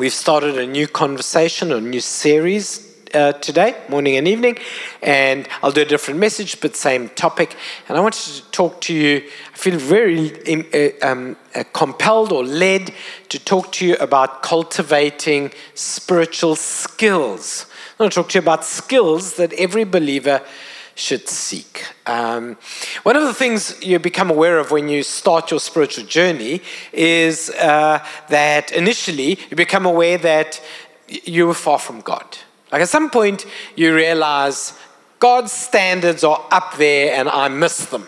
We've started a new conversation, a new series uh, today, morning and evening, and I'll do a different message, but same topic. And I wanted to talk to you. I feel very uh, um, uh, compelled or led to talk to you about cultivating spiritual skills. I want to talk to you about skills that every believer should seek. Um, one of the things you become aware of when you start your spiritual journey is uh, that initially you become aware that you were far from God. Like at some point, you realize God's standards are up there and I miss them.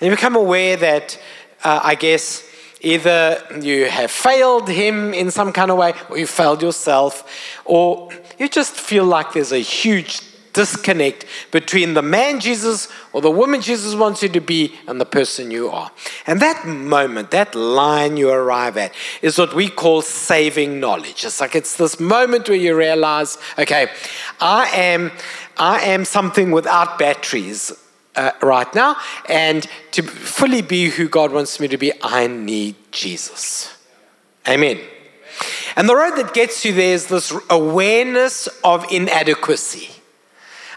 And you become aware that, uh, I guess, either you have failed Him in some kind of way, or you failed yourself, or you just feel like there's a huge disconnect between the man Jesus or the woman Jesus wants you to be and the person you are. And that moment, that line you arrive at, is what we call saving knowledge. It's like it's this moment where you realize, okay, I am, I am something without batteries. Uh, right now, and to fully be who God wants me to be, I need Jesus. Amen. And the road that gets you there is this awareness of inadequacy.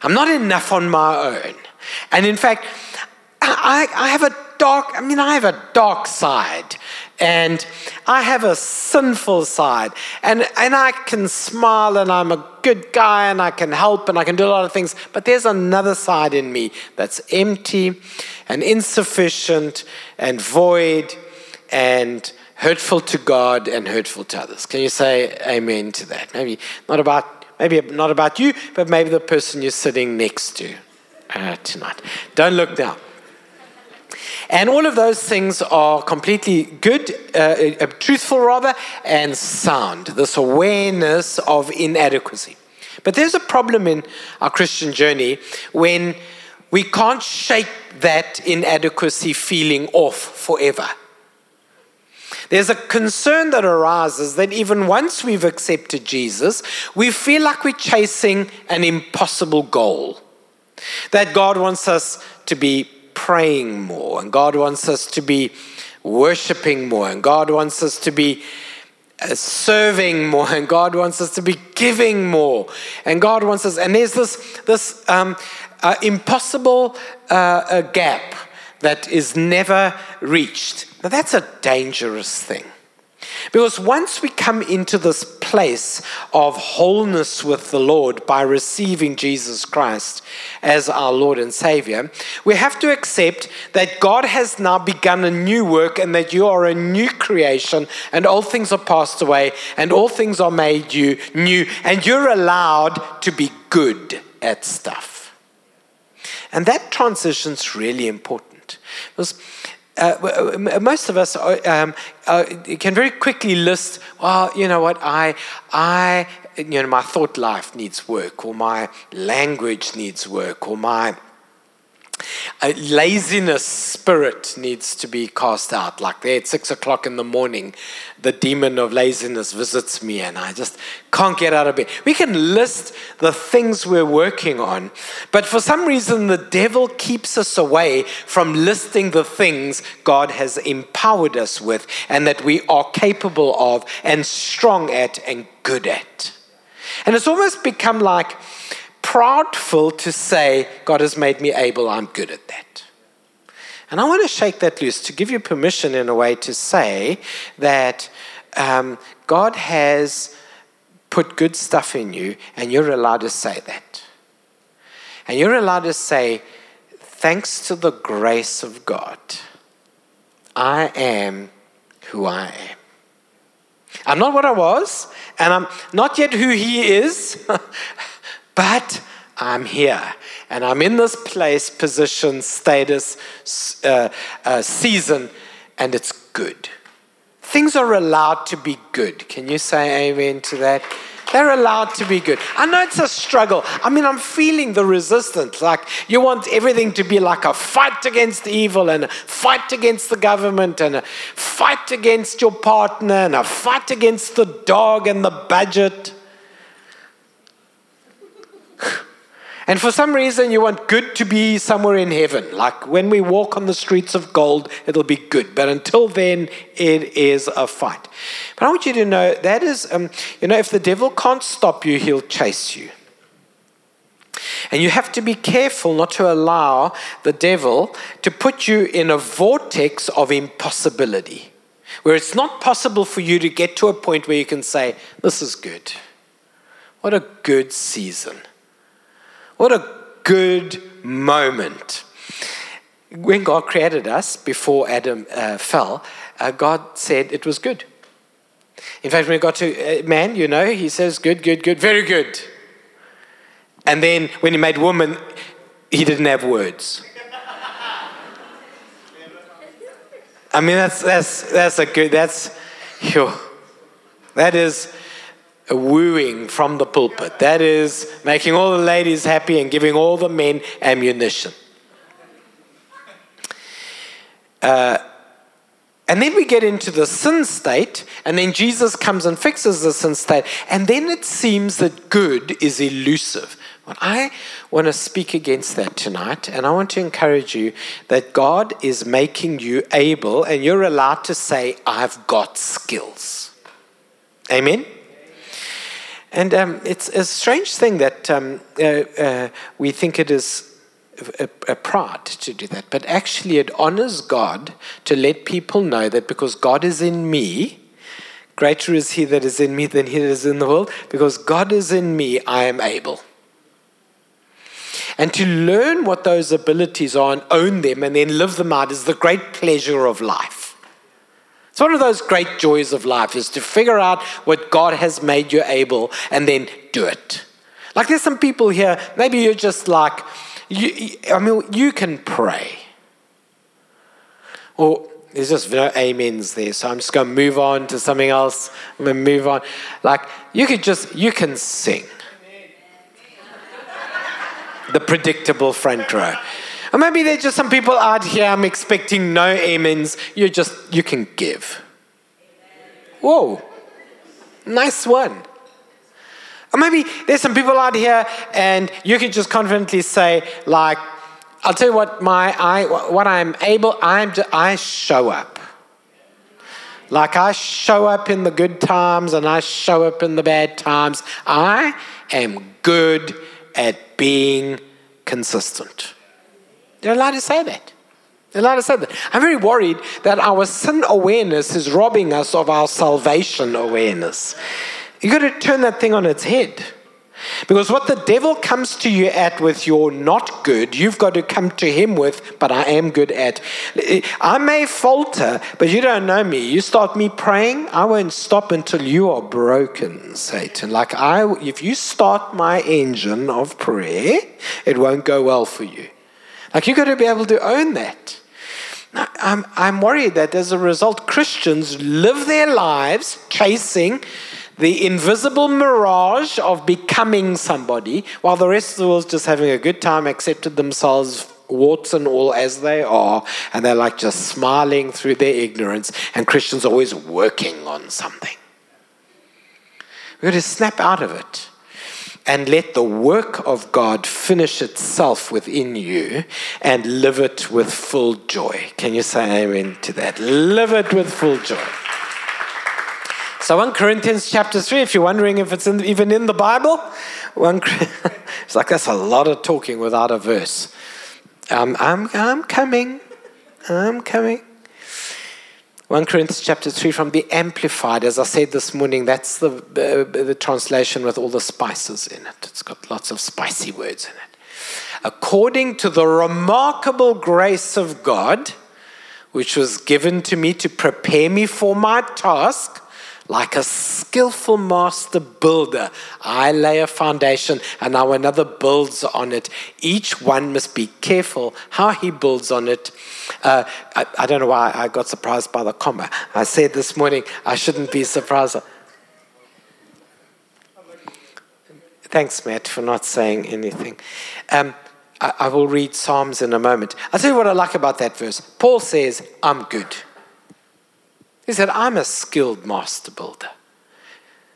I'm not enough on my own. And in fact, I, I have a dark, I mean, I have a dark side and I have a sinful side. And, and I can smile and I'm a good guy and I can help and I can do a lot of things. But there's another side in me that's empty and insufficient and void and hurtful to God and hurtful to others. Can you say amen to that? Maybe not about Maybe not about you, but maybe the person you're sitting next to uh, tonight. Don't look down. And all of those things are completely good, uh, uh, truthful rather, and sound. This awareness of inadequacy. But there's a problem in our Christian journey when we can't shake that inadequacy feeling off forever. There's a concern that arises that even once we've accepted Jesus, we feel like we're chasing an impossible goal. That God wants us to be praying more, and God wants us to be worshiping more, and God wants us to be uh, serving more, and God wants us to be giving more, and God wants us, and there's this, this um, uh, impossible uh, gap that is never reached. Now, that's a dangerous thing. Because once we come into this place of wholeness with the Lord by receiving Jesus Christ as our Lord and Savior, we have to accept that God has now begun a new work and that you are a new creation and all things are passed away and all things are made you new and you're allowed to be good at stuff. And that transition's really important. Because uh, most of us are, um, uh, can very quickly list, well, you know what, I, I, you know, my thought life needs work, or my language needs work, or my a laziness spirit needs to be cast out. Like there at six o'clock in the morning, the demon of laziness visits me and I just can't get out of bed. We can list the things we're working on, but for some reason, the devil keeps us away from listing the things God has empowered us with and that we are capable of and strong at and good at. And it's almost become like, proudful to say, God has made me able, I'm good at that. And I want to shake that loose to give you permission in a way to say that um, God has put good stuff in you, and you're allowed to say that. And you're allowed to say, thanks to the grace of God, I am who I am. I'm not what I was, and I'm not yet who He is. But I'm here and I'm in this place, position, status, uh, uh, season, and it's good. Things are allowed to be good. Can you say amen to that? They're allowed to be good. I know it's a struggle. I mean, I'm feeling the resistance. Like, you want everything to be like a fight against evil and a fight against the government and a fight against your partner and a fight against the dog and the budget. And for some reason, you want good to be somewhere in heaven. Like when we walk on the streets of gold, it'll be good. But until then, it is a fight. But I want you to know that is, um, you know, if the devil can't stop you, he'll chase you. And you have to be careful not to allow the devil to put you in a vortex of impossibility, where it's not possible for you to get to a point where you can say, This is good. What a good season. What a good moment. When God created us before Adam uh, fell, uh, God said it was good. In fact, when we got to uh, man, you know, he says, Good, good, good, very good. And then when he made woman, he didn't have words. I mean, that's, that's, that's a good, that's, phew, that is wooing from the pulpit. That is making all the ladies happy and giving all the men ammunition. Uh, and then we get into the sin state, and then Jesus comes and fixes the sin state, and then it seems that good is elusive. But I want to speak against that tonight, and I want to encourage you that God is making you able, and you're allowed to say, I've got skills. Amen? And um, it's a strange thing that um, uh, uh, we think it is a, a, pride to do that, but actually it honors God to let people know that because God is in me, greater is He that is in me than He that is in the world. Because God is in me, I am able. And to learn what those abilities are and own them and then live them out is the great pleasure of life. It's one of those great joys of life is to figure out what God has made you able and then do it. Like there's some people here, maybe you're just like, you, I mean, you can pray. Or there's just no amens there, so I'm just going to move on to something else. I'm going to move on. Like you could just, you can sing the predictable front row. Or maybe there's just some people out here, I'm expecting no amens. You just, you can give. Whoa, nice one. Or maybe there's some people out here and you can just confidently say, like, I'll tell you what my I what I'm able I'm I show up. Like I show up in the good times and I show up in the bad times. I am good at being consistent. They're allowed to say that. They're allowed to say that. I'm very worried that our sin awareness is robbing us of our salvation awareness. You've got to turn that thing on its head. Because what the devil comes to you at with your not good, you've got to come to him with, but I am good at. I may falter, but you don't know me. You start me praying, I won't stop until you are broken, Satan. Like I if you start my engine of prayer, it won't go well for you. Like you've got to be able to own that. I'm, I'm worried that as a result, Christians live their lives chasing the invisible mirage of becoming somebody, while the rest of the world's just having a good time, accepted themselves warts and all as they are, and they're like just smiling through their ignorance, and Christians always working on something. We've got to snap out of it and let the work of God finish itself within you and live it with full joy. Can you say amen to that? Live it with full joy. So 1 Corinthians chapter 3, if you're wondering if it's in, even in the Bible, one, it's like that's a lot of talking without a verse. Um, I'm, I'm coming. I'm coming. 1 Corinthians chapter 3 from the Amplified. As I said this morning, that's the, the, the translation with all the spices in it. It's got lots of spicy words in it. According to the remarkable grace of God, which was given to me to prepare me for my task, like a skillful master builder, I lay a foundation and now another builds on it. Each one must be careful how he builds on it. Uh, I, I, don't know why I got surprised by the comma. I said this morning I shouldn't be surprised. Thanks, Matt, for not saying anything. Um, I, I will read Psalms in a moment. I'll tell you what I like about that verse. Paul says, I'm good. He said, I'm a skilled master builder.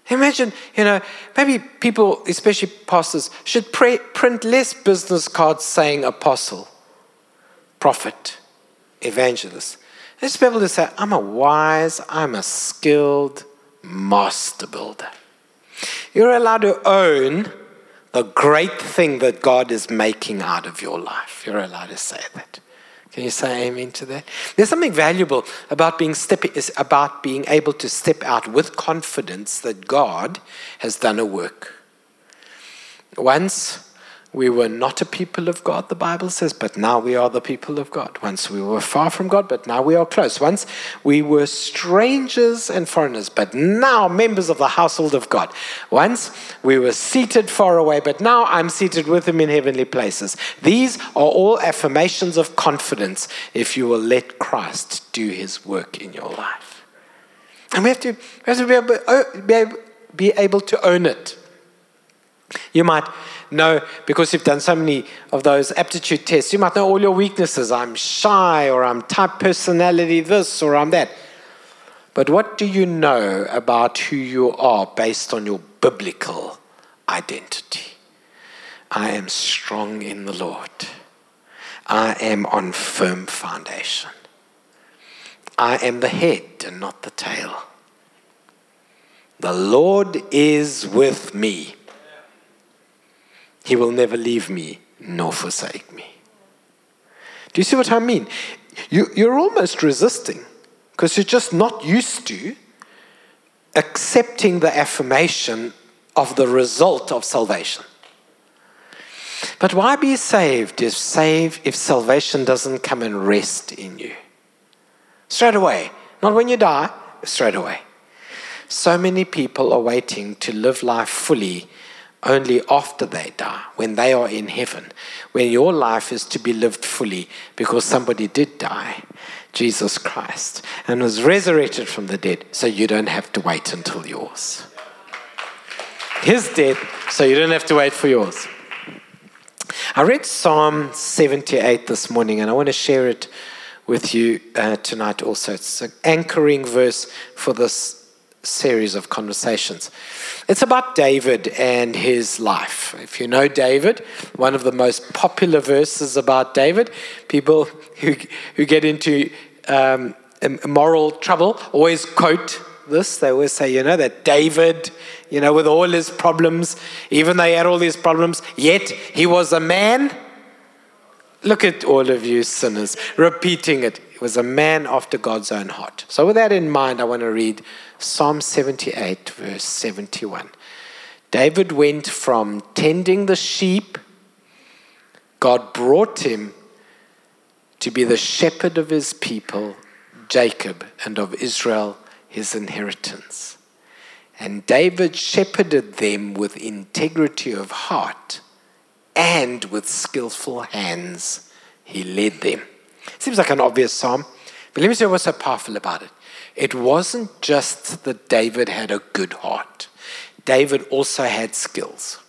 Imagine, you know, maybe people, especially pastors, should pray, print less business cards saying apostle, prophet, evangelist. Be able to say, I'm a wise, I'm a skilled master builder. You're allowed to own the great thing that God is making out of your life. You're allowed to say that. Can you say amen to that? There's something valuable about being step, about being able to step out with confidence that God has done a work. Once we were not a people of God, the Bible says, but now we are the people of God. Once we were far from God, but now we are close. Once we were strangers and foreigners, but now members of the household of God. Once we were seated far away, but now I'm seated with Him in heavenly places. These are all affirmations of confidence if you will let Christ do His work in your life. And we have to, we have to be, able, be, able, be able to own it. You might know, because you've done so many of those aptitude tests, you might know all your weaknesses. I'm shy, or I'm type personality this, or I'm that. But what do you know about who you are based on your biblical identity? I am strong in the Lord. I am on firm foundation. I am the head and not the tail. The Lord is with me. He will never leave me nor forsake me. Do you see what I mean? You, you're almost resisting because you're just not used to accepting the affirmation of the result of salvation. But why be saved if save if salvation doesn't come and rest in you? Straight away. Not when you die, straight away. So many people are waiting to live life fully only after they die, when they are in heaven, when your life is to be lived fully because somebody did die, Jesus Christ, and was resurrected from the dead, so you don't have to wait until yours. His death, so you don't have to wait for yours. I read Psalm 78 this morning, and I want to share it with you uh, tonight also. It's an anchoring verse for this series of conversations. It's about David and his life. If you know David, one of the most popular verses about David, people who, who get into um, moral trouble always quote this. They always say, you know, that David, you know, with all his problems, even though he had all these problems, yet he was a man. Look at all of you sinners repeating it. He was a man after God's own heart. So, with that in mind, I want to read Psalm 78, verse 71. David went from tending the sheep, God brought him to be the shepherd of his people, Jacob, and of Israel, his inheritance. And David shepherded them with integrity of heart and with skillful hands. He led them. Seems like an obvious psalm, but let me say what's so powerful about it. It wasn't just that David had a good heart, David also had skills,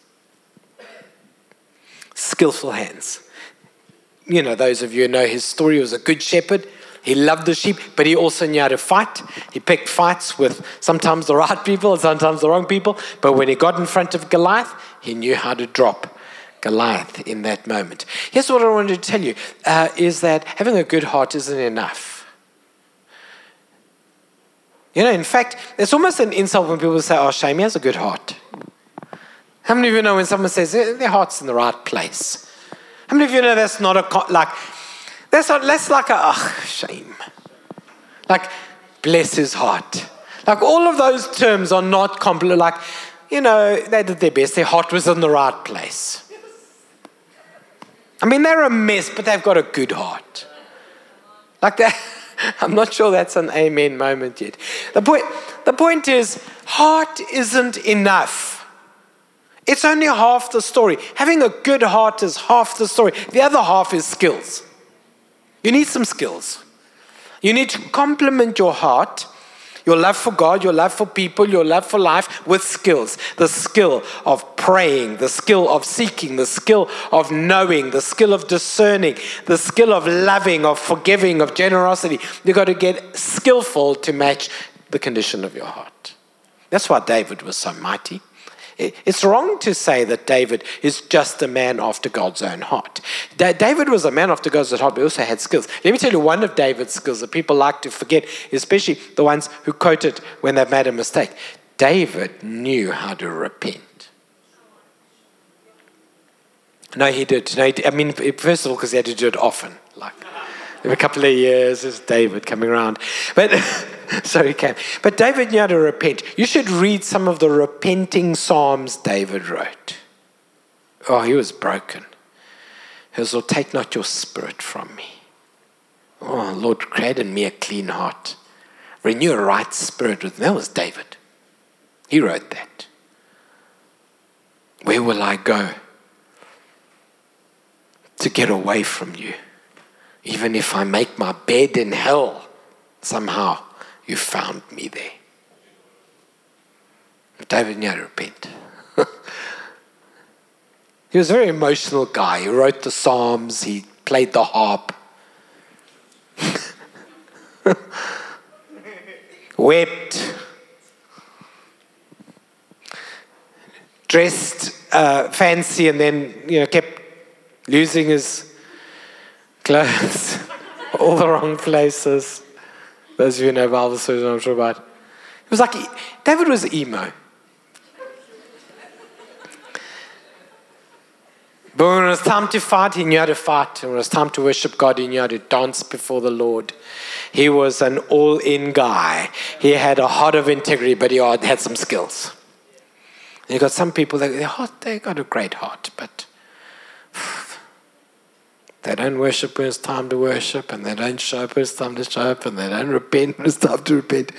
skillful hands. You know, those of you who know his story, he was a good shepherd. He loved the sheep, but he also knew how to fight. He picked fights with sometimes the right people and sometimes the wrong people. But when he got in front of Goliath, he knew how to drop Goliath in that moment. Here's what I wanted to tell you uh, is that having a good heart isn't enough. You know, in fact, it's almost an insult when people say, oh, Shame, he has a good heart. How many of you know when someone says their heart's in the right place? How many of you know that's not a, like, that's not, less like a, oh, shame. Like, bless his heart. Like, all of those terms are not complete. Like, you know, they did their best. Their heart was in the right place. I mean, they're a mess, but they've got a good heart. Like that. I'm not sure that's an amen moment yet. The point, the point is, heart isn't enough. It's only half the story. Having a good heart is half the story. The other half is skills. You need some skills. You need to complement your heart your love for God, your love for people, your love for life with skills. The skill of praying, the skill of seeking, the skill of knowing, the skill of discerning, the skill of loving, of forgiving, of generosity. You've got to get skillful to match the condition of your heart. That's why David was so mighty. It's wrong to say that David is just a man after God's own heart. David was a man after God's own heart, but he also had skills. Let me tell you one of David's skills that people like to forget, especially the ones who quote it when they've made a mistake. David knew how to repent. No, he did. No, he did. I mean, first of all, because he had to do it often. Like, every couple of years, is David coming around. But. so he came. But David knew how to repent. You should read some of the repenting psalms David wrote. Oh, he was broken. He was, Lord, take not your spirit from me. Oh, Lord, create in me a clean heart. Renew a right spirit with me. That was David. He wrote that. Where will I go to get away from you? Even if I make my bed in hell, somehow you found me there. David knew how to repent. he was a very emotional guy. He wrote the Psalms, he played the harp. Wept. Dressed uh, fancy and then, you know, kept losing his clothes all the wrong places. Those of you who know Bible stories, I'm sure about. It was like David was emo. But when it was time to fight, he knew how to fight. And When it was time to worship God, he knew how to dance before the Lord. He was an all in guy. He had a heart of integrity, but he had some skills. And you got some people that their heart, they got a great heart, but they don't worship when it's time to worship, and they don't show up when it's time to show up, and they don't repent when it's time to repent.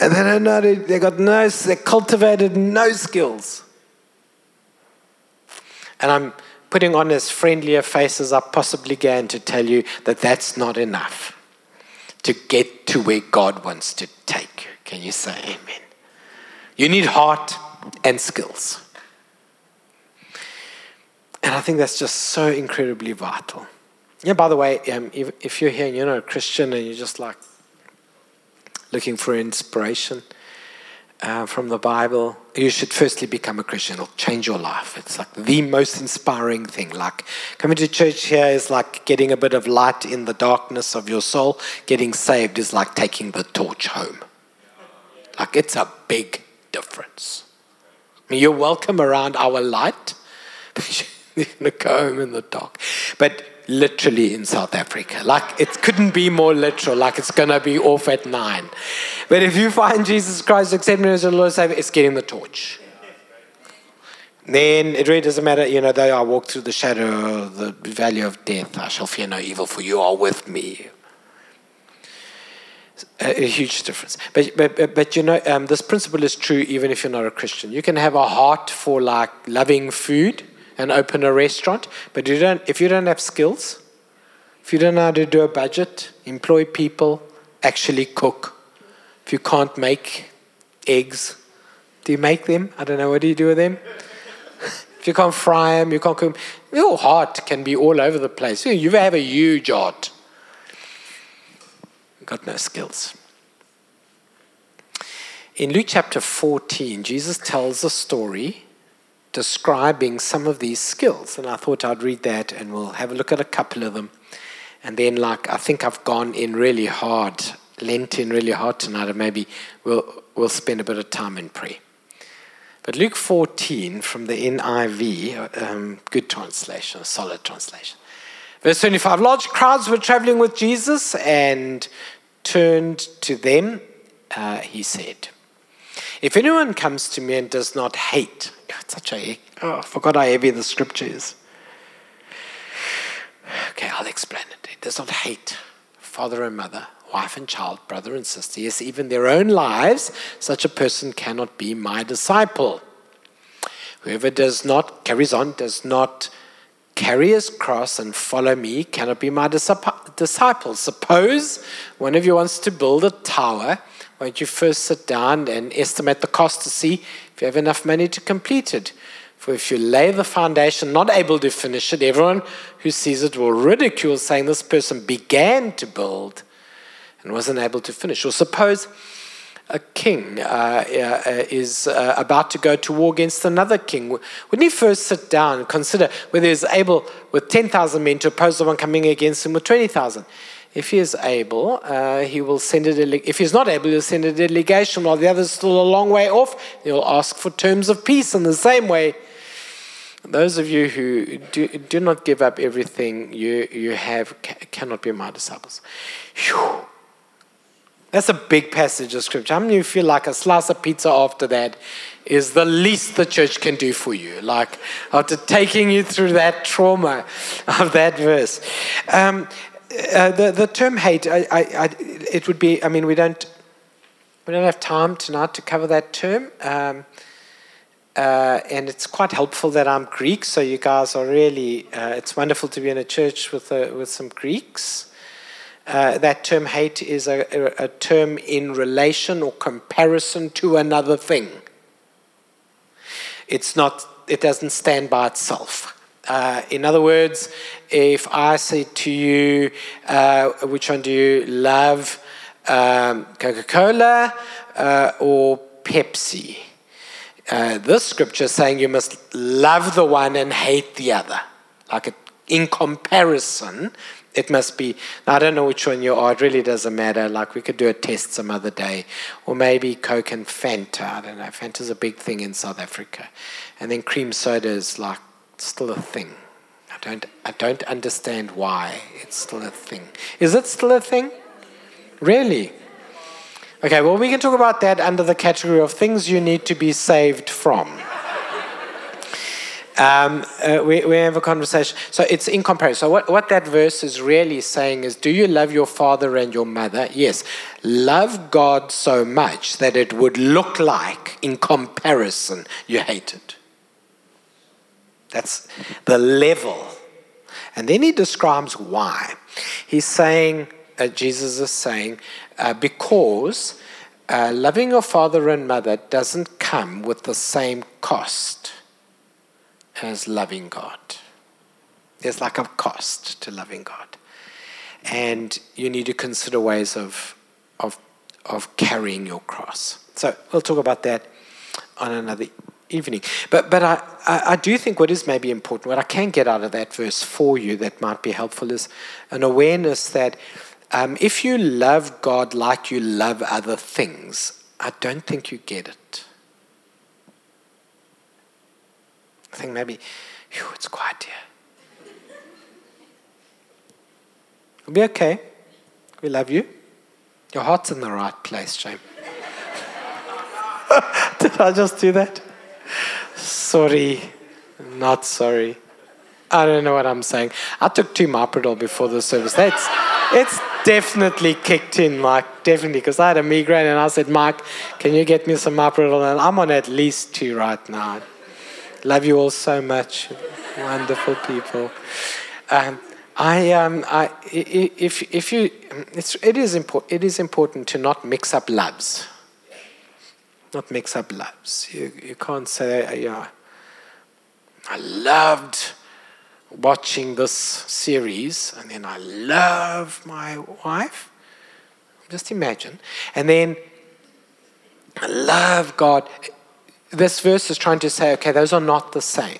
And they don't know, they got no, they cultivated no skills. And I'm putting on as friendly a face as I possibly can to tell you that that's not enough to get to where God wants to take you. Can you say amen? You need heart and skills. And I think that's just so incredibly vital. Yeah, by the way, um, if, if you're here and you're not a Christian and you're just like looking for inspiration uh, from the Bible, you should firstly become a Christian. It'll change your life. It's like the most inspiring thing. Like coming to church here is like getting a bit of light in the darkness of your soul. Getting saved is like taking the torch home. Like it's a big difference. I mean, you're welcome around our light, to go home in the dark. But literally in South Africa. Like it couldn't be more literal, like it's to be off at nine. But if you find Jesus Christ, accept him as your Lord Savior, it's getting the torch. Then it really doesn't matter, you know, though I walk through the shadow of the valley of death, I shall fear no evil, for you are with me. A, a huge difference. But, but, but you know, um, this principle is true even if you're not a Christian. You can have a heart for like loving food and open a restaurant, but you don't, if you don't have skills, if you don't know how to do a budget, employ people, actually cook, if you can't make eggs, do you make them? I don't know. What do you do with them? if you can't fry them, you can't cook them. Your heart can be all over the place. You have a huge heart. Got no skills. In Luke chapter 14, Jesus tells a story describing some of these skills. And I thought I'd read that and we'll have a look at a couple of them. And then, like, I think I've gone in really hard, lent in really hard tonight, and maybe we'll, we'll spend a bit of time in prayer. But Luke 14 from the NIV, um, good translation, solid translation. Verse 25 Large crowds were traveling with Jesus and turned to them. Uh, he said, If anyone comes to me and does not hate, it's such a, oh, I forgot how heavy the scripture is. Okay, I'll explain it. It does not hate father and mother, wife and child, brother and sister, yes, even their own lives. Such a person cannot be my disciple. Whoever does not, carries on, does not carry his cross and follow me cannot be my disciple. Suppose one of you wants to build a tower won't you first sit down and estimate the cost to see if you have enough money to complete it? For if you lay the foundation not able to finish it, everyone who sees it will ridicule, saying this person began to build and wasn't able to finish. Or suppose a king uh, uh, is uh, about to go to war against another king, wouldn't he first sit down and consider whether he's able with 10,000 men to oppose the one coming against him with 20,000? If he is able, uh, he will send a delegation. If he's not able, he'll send a delegation while the other's still a long way off. He'll ask for terms of peace in the same way. Those of you who do, do not give up everything you, you have cannot be my disciples. Whew. That's a big passage of scripture. How many of you feel like a slice of pizza after that is the least the church can do for you? Like after taking you through that trauma of that verse. Um, uh, the, the term hate, I, I, I, it would be, I mean, we don't, we don't have time tonight to cover that term. Um, uh, and it's quite helpful that I'm Greek, so you guys are really, uh, it's wonderful to be in a church with, uh, with some Greeks. Uh, that term hate is a, a, a, term in relation or comparison to another thing. It's not, it doesn't stand by itself. Uh, in other words, if I say to you, uh, which one do you love, um, Coca Cola uh, or Pepsi? Uh, this scripture is saying you must love the one and hate the other. Like a, in comparison, it must be. I don't know which one you are. It really doesn't matter. Like we could do a test some other day, or maybe Coke and Fanta. I don't know. Fanta's a big thing in South Africa, and then cream soda is like still a thing. I don't. I don't understand why it's still a thing. Is it still a thing? Really? Okay. Well, we can talk about that under the category of things you need to be saved from. Um, uh, we, we have a conversation. So it's in comparison. So what, what that verse is really saying is, do you love your father and your mother? Yes. Love God so much that it would look like, in comparison, you hate it. That's the level. And then he describes why. He's saying, uh, Jesus is saying, uh, because uh, loving your father and mother doesn't come with the same cost as loving God. There's like a cost to loving God. And you need to consider ways of, of, of carrying your cross. So we'll talk about that on another evening. But, but I, I, I, do think what is maybe important, what I can get out of that verse for you that might be helpful is an awareness that um, if you love God like you love other things, I don't think you get it. I think maybe, whew, it's quiet here. It'll be okay. We love you. Your heart's in the right place, James. Did I just do that? Sorry, not sorry. I don't know what I'm saying. I took two Myprodol before the service. That's it's definitely kicked in, like definitely, because I had a migraine and I said, Mike, can you get me some Myprodol? And I'm on at least two right now. Love you all so much, wonderful people. Um, I, um, I, if, if you, it's, it, is important, it is important to not mix up loves. Not mix up loves. You, you can't say, yeah, I loved watching this series and then I love my wife. Just imagine. And then I love God this verse is trying to say, okay, those are not the same.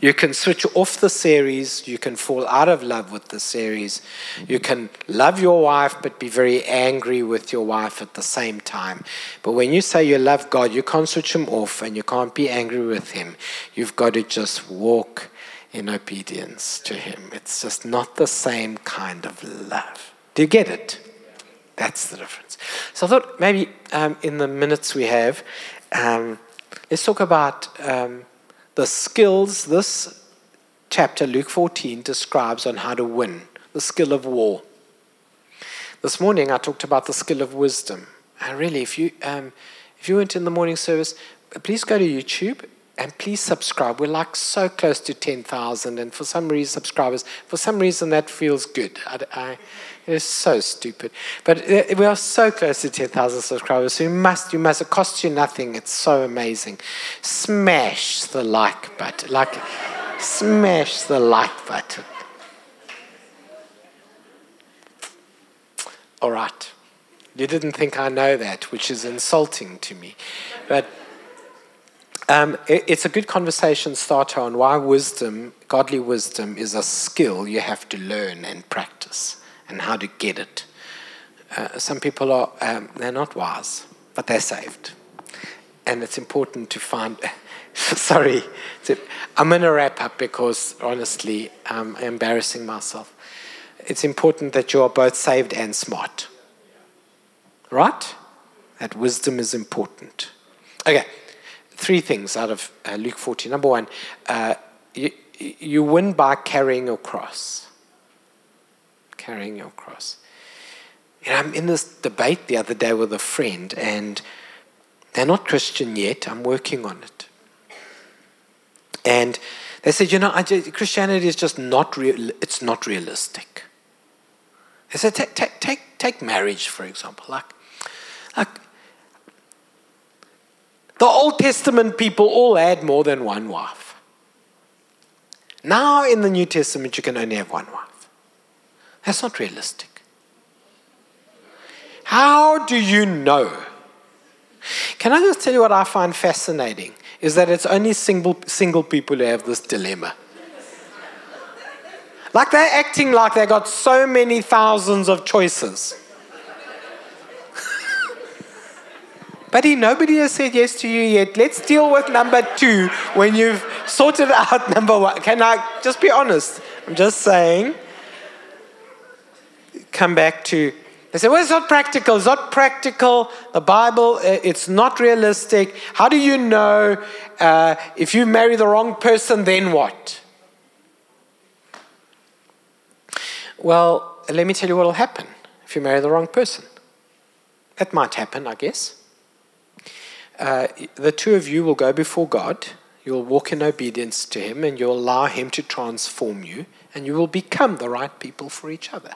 You can switch off the series. You can fall out of love with the series. You can love your wife, but be very angry with your wife at the same time. But when you say you love God, you can't switch him off and you can't be angry with him. You've got to just walk in obedience to him. It's just not the same kind of love. Do you get it? That's the difference. So I thought maybe um, in the minutes we have, um, let's talk about um, the skills this chapter, Luke 14, describes on how to win the skill of war. This morning I talked about the skill of wisdom. And really, if you, um, if you went in the morning service, please go to YouTube and please subscribe. We're like so close to 10,000, and for some reason, subscribers, for some reason, that feels good. I, I, it's so stupid. But uh, we are so close to 10,000 subscribers, so you must, you must, it costs you nothing. It's so amazing. Smash the like button. Like, smash the like button. All right. You didn't think I know that, which is insulting to me. But um, it, it's a good conversation starter on why wisdom, godly wisdom, is a skill you have to learn and practice and how to get it. Uh, some people are, um, they're not wise, but they're saved. And it's important to find, sorry, I'm going to wrap up because honestly, I'm embarrassing myself. It's important that you are both saved and smart. Right? That wisdom is important. Okay three things out of uh, Luke 14. Number one, uh, you, you win by carrying your cross. Carrying your cross. And I'm in this debate the other day with a friend, and they're not Christian yet. I'm working on it. And they said, you know, just, Christianity is just not real. It's not realistic. They said, take, take, take, take marriage, for example. Like, like the Old Testament people all had more than one wife. Now in the New Testament, you can only have one wife. That's not realistic. How do you know? Can I just tell you what I find fascinating? Is that it's only single, single people who have this dilemma. Like they're acting like they got so many thousands of choices. Buddy, nobody has said yes to you yet. Let's deal with number two when you've sorted out number one. Can I just be honest? I'm just saying. Come back to. They say, well, it's not practical. It's not practical. The Bible, it's not realistic. How do you know uh, if you marry the wrong person, then what? Well, let me tell you what will happen if you marry the wrong person. That might happen, I guess uh, the two of you will go before God. You'll walk in obedience to Him and you'll allow Him to transform you, and you will become the right people for each other.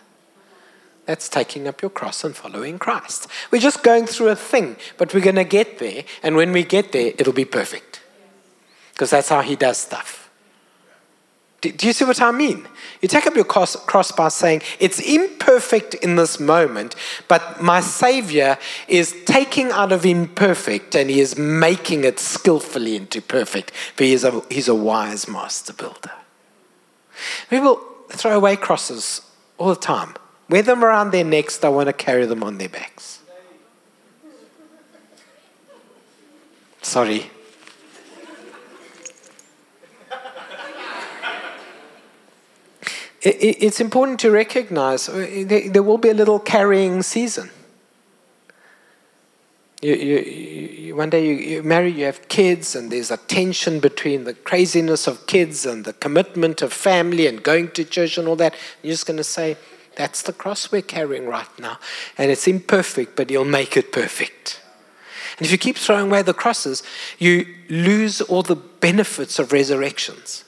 That's taking up your cross and following Christ. We're just going through a thing, but we're going to get there, and when we get there, it'll be perfect. Because that's how He does stuff. Do, do you see what I mean? You take up your cross, cross by saying, It's imperfect in this moment, but my Savior is taking out of imperfect and He is making it skillfully into perfect, for He is a, he's a wise master builder. People throw away crosses all the time. Wear them around their necks, they want to carry them on their backs. Sorry. it's important to recognize uh, there will be a little carrying season. You, you, you, one day you, you marry, you have kids, and there's a tension between the craziness of kids and the commitment of family and going to church and all that. You're just going to say, That's the cross we're carrying right now. And it's imperfect, but He'll make it perfect. And if you keep throwing away the crosses, you lose all the benefits of resurrections.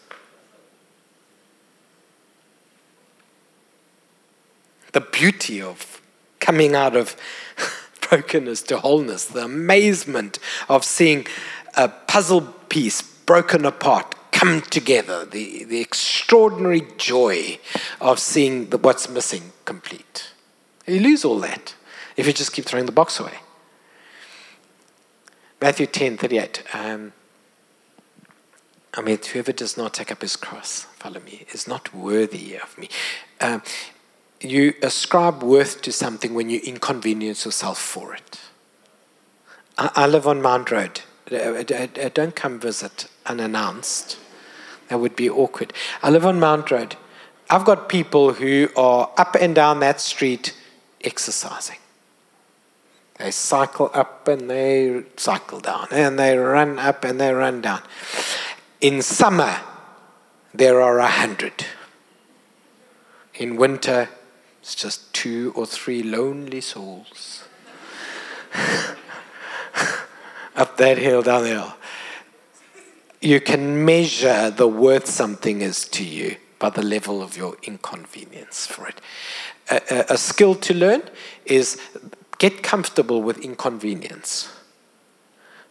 the beauty of coming out of brokenness to wholeness, the amazement of seeing a puzzle piece broken apart come together, the, the extraordinary joy of seeing the, what's missing complete. You lose all that if you just keep throwing the box away. Matthew 10 38. Um, I mean, whoever does not take up his cross, follow me, is not worthy of me. Um, you ascribe worth to something when you inconvenience yourself for it. I, I live on Mount Road. Uh, uh, uh, don't come visit unannounced. That would be awkward. I live on Mount Road. I've got people who are up and down that street exercising. They cycle up and they cycle down, and they run up and they run down. In summer, there are a hundred. In winter, it's just two or three lonely souls up that hill, down the hill. You can measure the worth something is to you by the level of your inconvenience for it. A, a, a skill to learn is get comfortable with inconvenience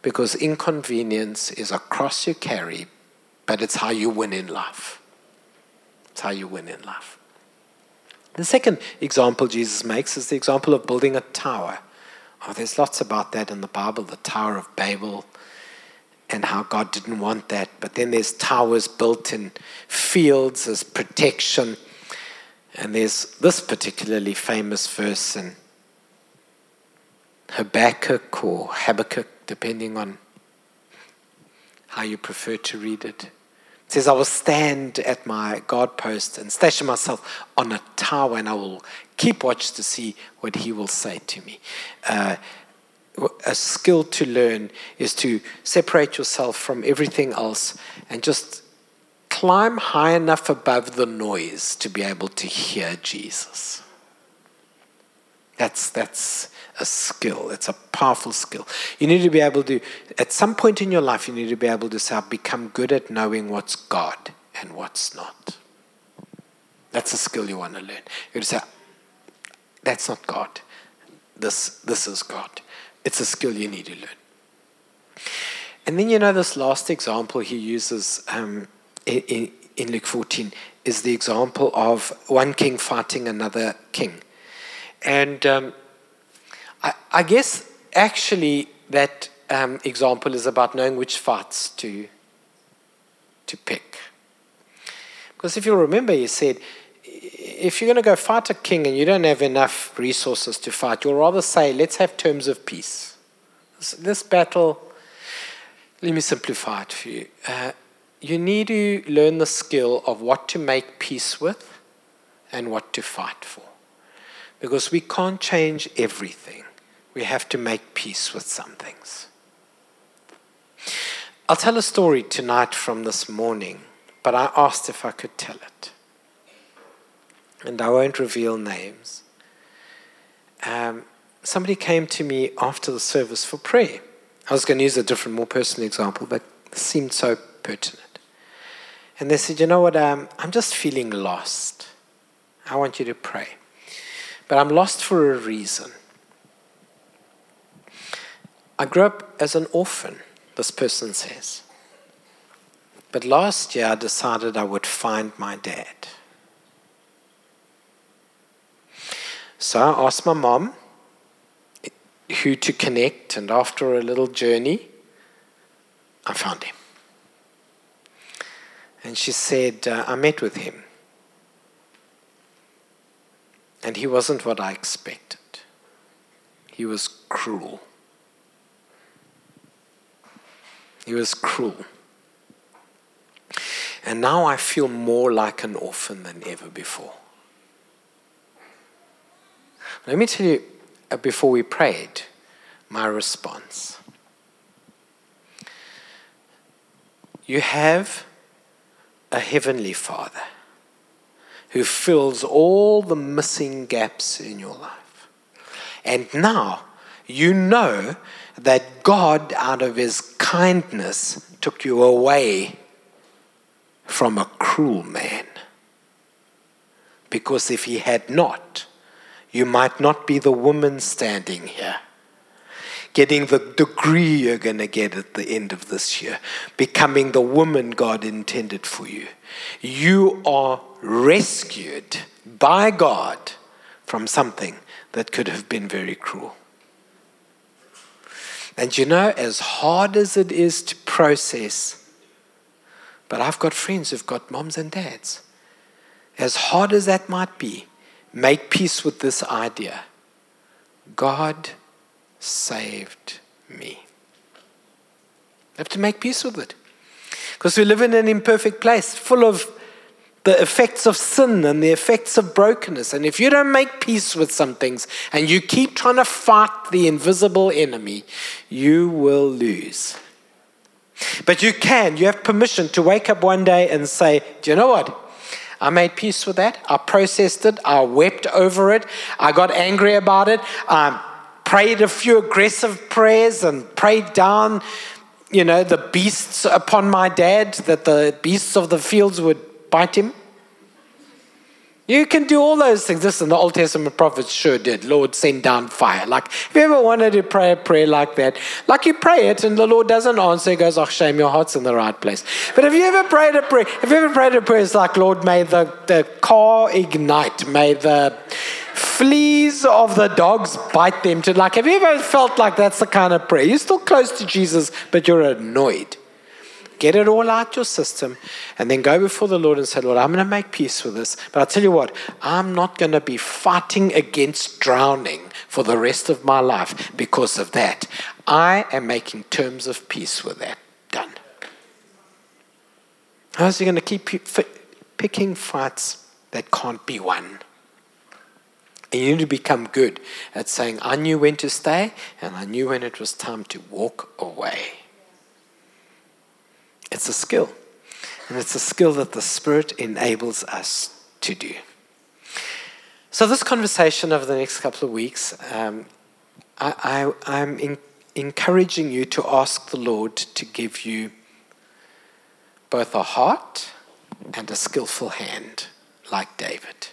because inconvenience is a cross you carry, but it's how you win in life. It's how you win in life. The second example Jesus makes is the example of building a tower. Oh, there's lots about that in the Bible, the Tower of Babel, and how God didn't want that. But then there's towers built in fields as protection. And there's this particularly famous verse in Habakkuk or Habakkuk, depending on how you prefer to read it. It says, I will stand at my guard post and station myself on a tower, and I will keep watch to see what he will say to me. Uh, a skill to learn is to separate yourself from everything else and just climb high enough above the noise to be able to hear Jesus. That's, that's a skill. It's a powerful skill. You need to be able to, at some point in your life, you need to be able to say, I've become good at knowing what's God and what's not. That's a skill you want to learn. You say, that's not God. This, this is God. It's a skill you need to learn. And then, you know, this last example he uses um, in, in Luke 14 is the example of one king fighting another king. And um, I, I, guess actually that um, example is about knowing which fights to, to pick. Because if you remember, he said, if you're going to go fight a king and you don't have enough resources to fight, you'll rather say, let's have terms of peace. This, battle, let me simplify it for you. Uh, you need to learn the skill of what to make peace with and what to fight for. Because we can't change everything. We have to make peace with some things. I'll tell a story tonight from this morning, but I asked if I could tell it. And I won't reveal names. Um, somebody came to me after the service for prayer. I was going to use a different, more personal example, but it seemed so pertinent. And they said, You know what? Um, I'm just feeling lost. I want you to pray. But I'm lost for a reason. I grew up as an orphan, this person says. But last year I decided I would find my dad. So I asked my mom who to connect, and after a little journey, I found him. And she said, uh, I met with him. And he wasn't what I expected. He was cruel. He was cruel. And now I feel more like an orphan than ever before. Let me tell you, uh, before we prayed, my response. You have a heavenly Father who fills all the missing gaps in your life. And now you know that God, out of his kindness, took you away from a cruel man. Because if he had not, you might not be the woman standing here getting the degree you're going to get at the end of this year, becoming the woman God intended for you. You are rescued by God from something that could have been very cruel. And you know, as hard as it is to process, but I've got friends who've got moms and dads. As hard as that might be, make peace with this idea. God saved me. I have to make peace with it. Because we live in an imperfect place full of the effects of sin and the effects of brokenness. And if you don't make peace with some things and you keep trying to fight the invisible enemy, you will lose. But you can, you have permission to wake up one day and say, Do you know what? I made peace with that. I processed it. I wept over it. I got angry about it. I prayed a few aggressive prayers and prayed down, you know, the beasts upon my dad, that the beasts of the fields would bite him. You can do all those things. Listen, the Old Testament prophets sure did. Lord, send down fire. Like, if you ever wanted to pray a prayer like that, like you pray it and the Lord doesn't answer, he goes, Oh, shame, your heart's in the right place. But have you ever prayed a prayer? Have you ever prayed a prayer? It's like, Lord, may the, the car ignite, may the fleas of the dogs bite them to like have you ever felt like that's the kind of prayer you're still close to jesus but you're annoyed get it all out your system and then go before the lord and say lord i'm going to make peace with this but i'll tell you what i'm not going to be fighting against drowning for the rest of my life because of that. I am making terms of peace with that. Done. How's he going to keep picking fights that can't be won? And you need to become good at saying, I knew when to stay and I knew when it was time to walk away. It's a skill. And it's a skill that the Spirit enables us to do. So, this conversation over the next couple of weeks, um, I, am encouraging you to ask the Lord to give you both a heart and a skillful hand, like David.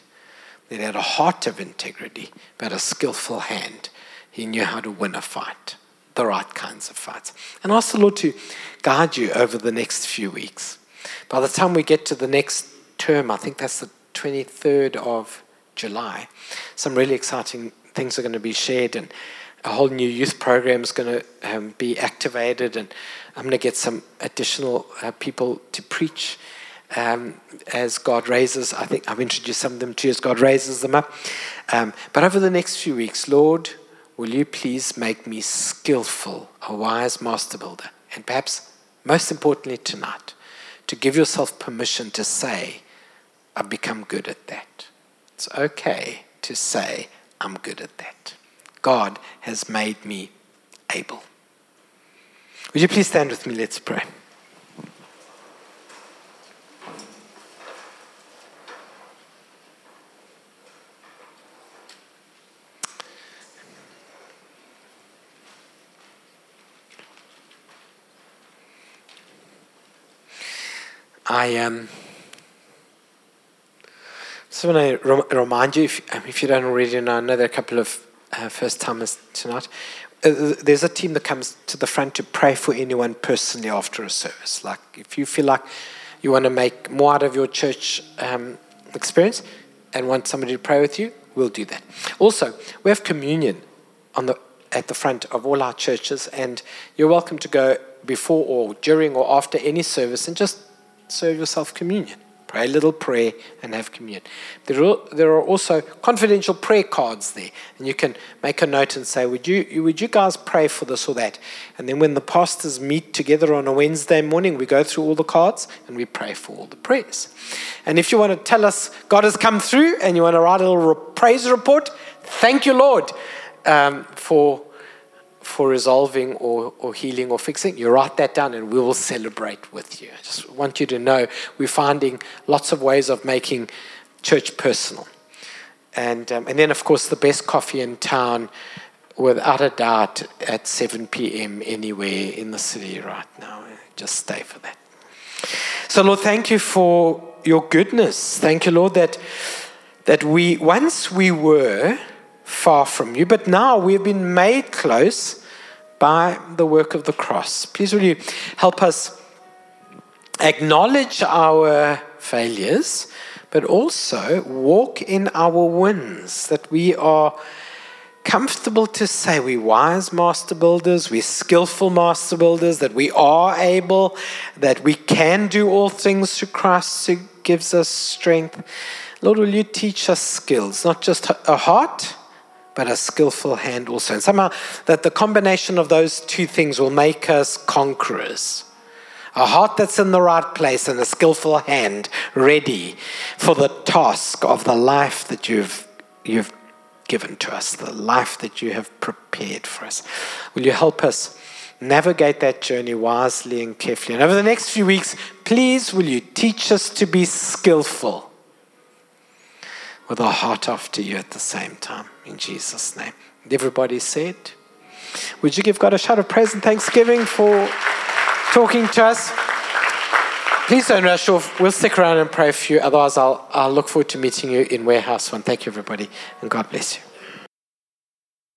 That had a heart of integrity, but a skillful hand. He knew how to win a fight, the right kinds of fights. And ask the Lord to guide you over the next few weeks. By the time we get to the next term, I think that's the 23rd of July, some really exciting things are going to be shared, and a whole new youth program is going to um, be activated, and I'm going to get some additional uh, people to preach um, as God raises. I think I've introduced some of them to you as God raises them up. Um, but over the next few weeks, Lord, will you please make me skillful, a wise master builder? And perhaps most importantly tonight, to give yourself permission to say, I've become good at that. It's okay to say, I'm good at that. God has made me able. Would you please stand with me? Let's pray. I um, just want to remind you, if, um, if you don't already know, I know there are a couple of uh, first timers tonight. Uh, there's a team that comes to the front to pray for anyone personally after a service. Like if you feel like you want to make more out of your church um, experience and want somebody to pray with you, we'll do that. Also, we have communion on the at the front of all our churches, and you're welcome to go before or during or after any service and just serve yourself communion. Pray a little prayer and have communion. There are, there are also confidential prayer cards there, and you can make a note and say, would you, would you guys pray for this or that? And then when the pastors meet together on a Wednesday morning, we go through all the cards and we pray for all the prayers. And if you want to tell us God has come through and you want to write a little praise report, thank you, Lord, um, for for resolving or, or healing or fixing, you write that down and we will celebrate with you. I just want you to know we're finding lots of ways of making church personal. And, um, and then, of course, the best coffee in town, without a doubt, at 7 p.m. anywhere in the city right now. Just stay for that. So, Lord, thank you for your goodness. Thank you, Lord, that, that we, once we were far from you, but now we've been made close by the work of the cross. Please, will you help us acknowledge our failures, but also walk in our wins, that we are comfortable to say we're wise master builders, we're skillful master builders, that we are able, that we can do all things through Christ who gives us strength. Lord, will you teach us skills, not just a heart, but a skillful hand also. And somehow that the combination of those two things will make us conquerors. A heart that's in the right place and a skillful hand ready for the task of the life that you've, you've given to us, the life that you have prepared for us. Will you help us navigate that journey wisely and carefully? And over the next few weeks, please will you teach us to be skillful with our heart after you at the same time. In Jesus' name. Everybody said, Would you give God a shout of praise and thanksgiving for talking to us? Please don't rush off. We'll stick around and pray for you. Otherwise, I'll, I'll look forward to meeting you in Warehouse One. Thank you, everybody, and God bless you.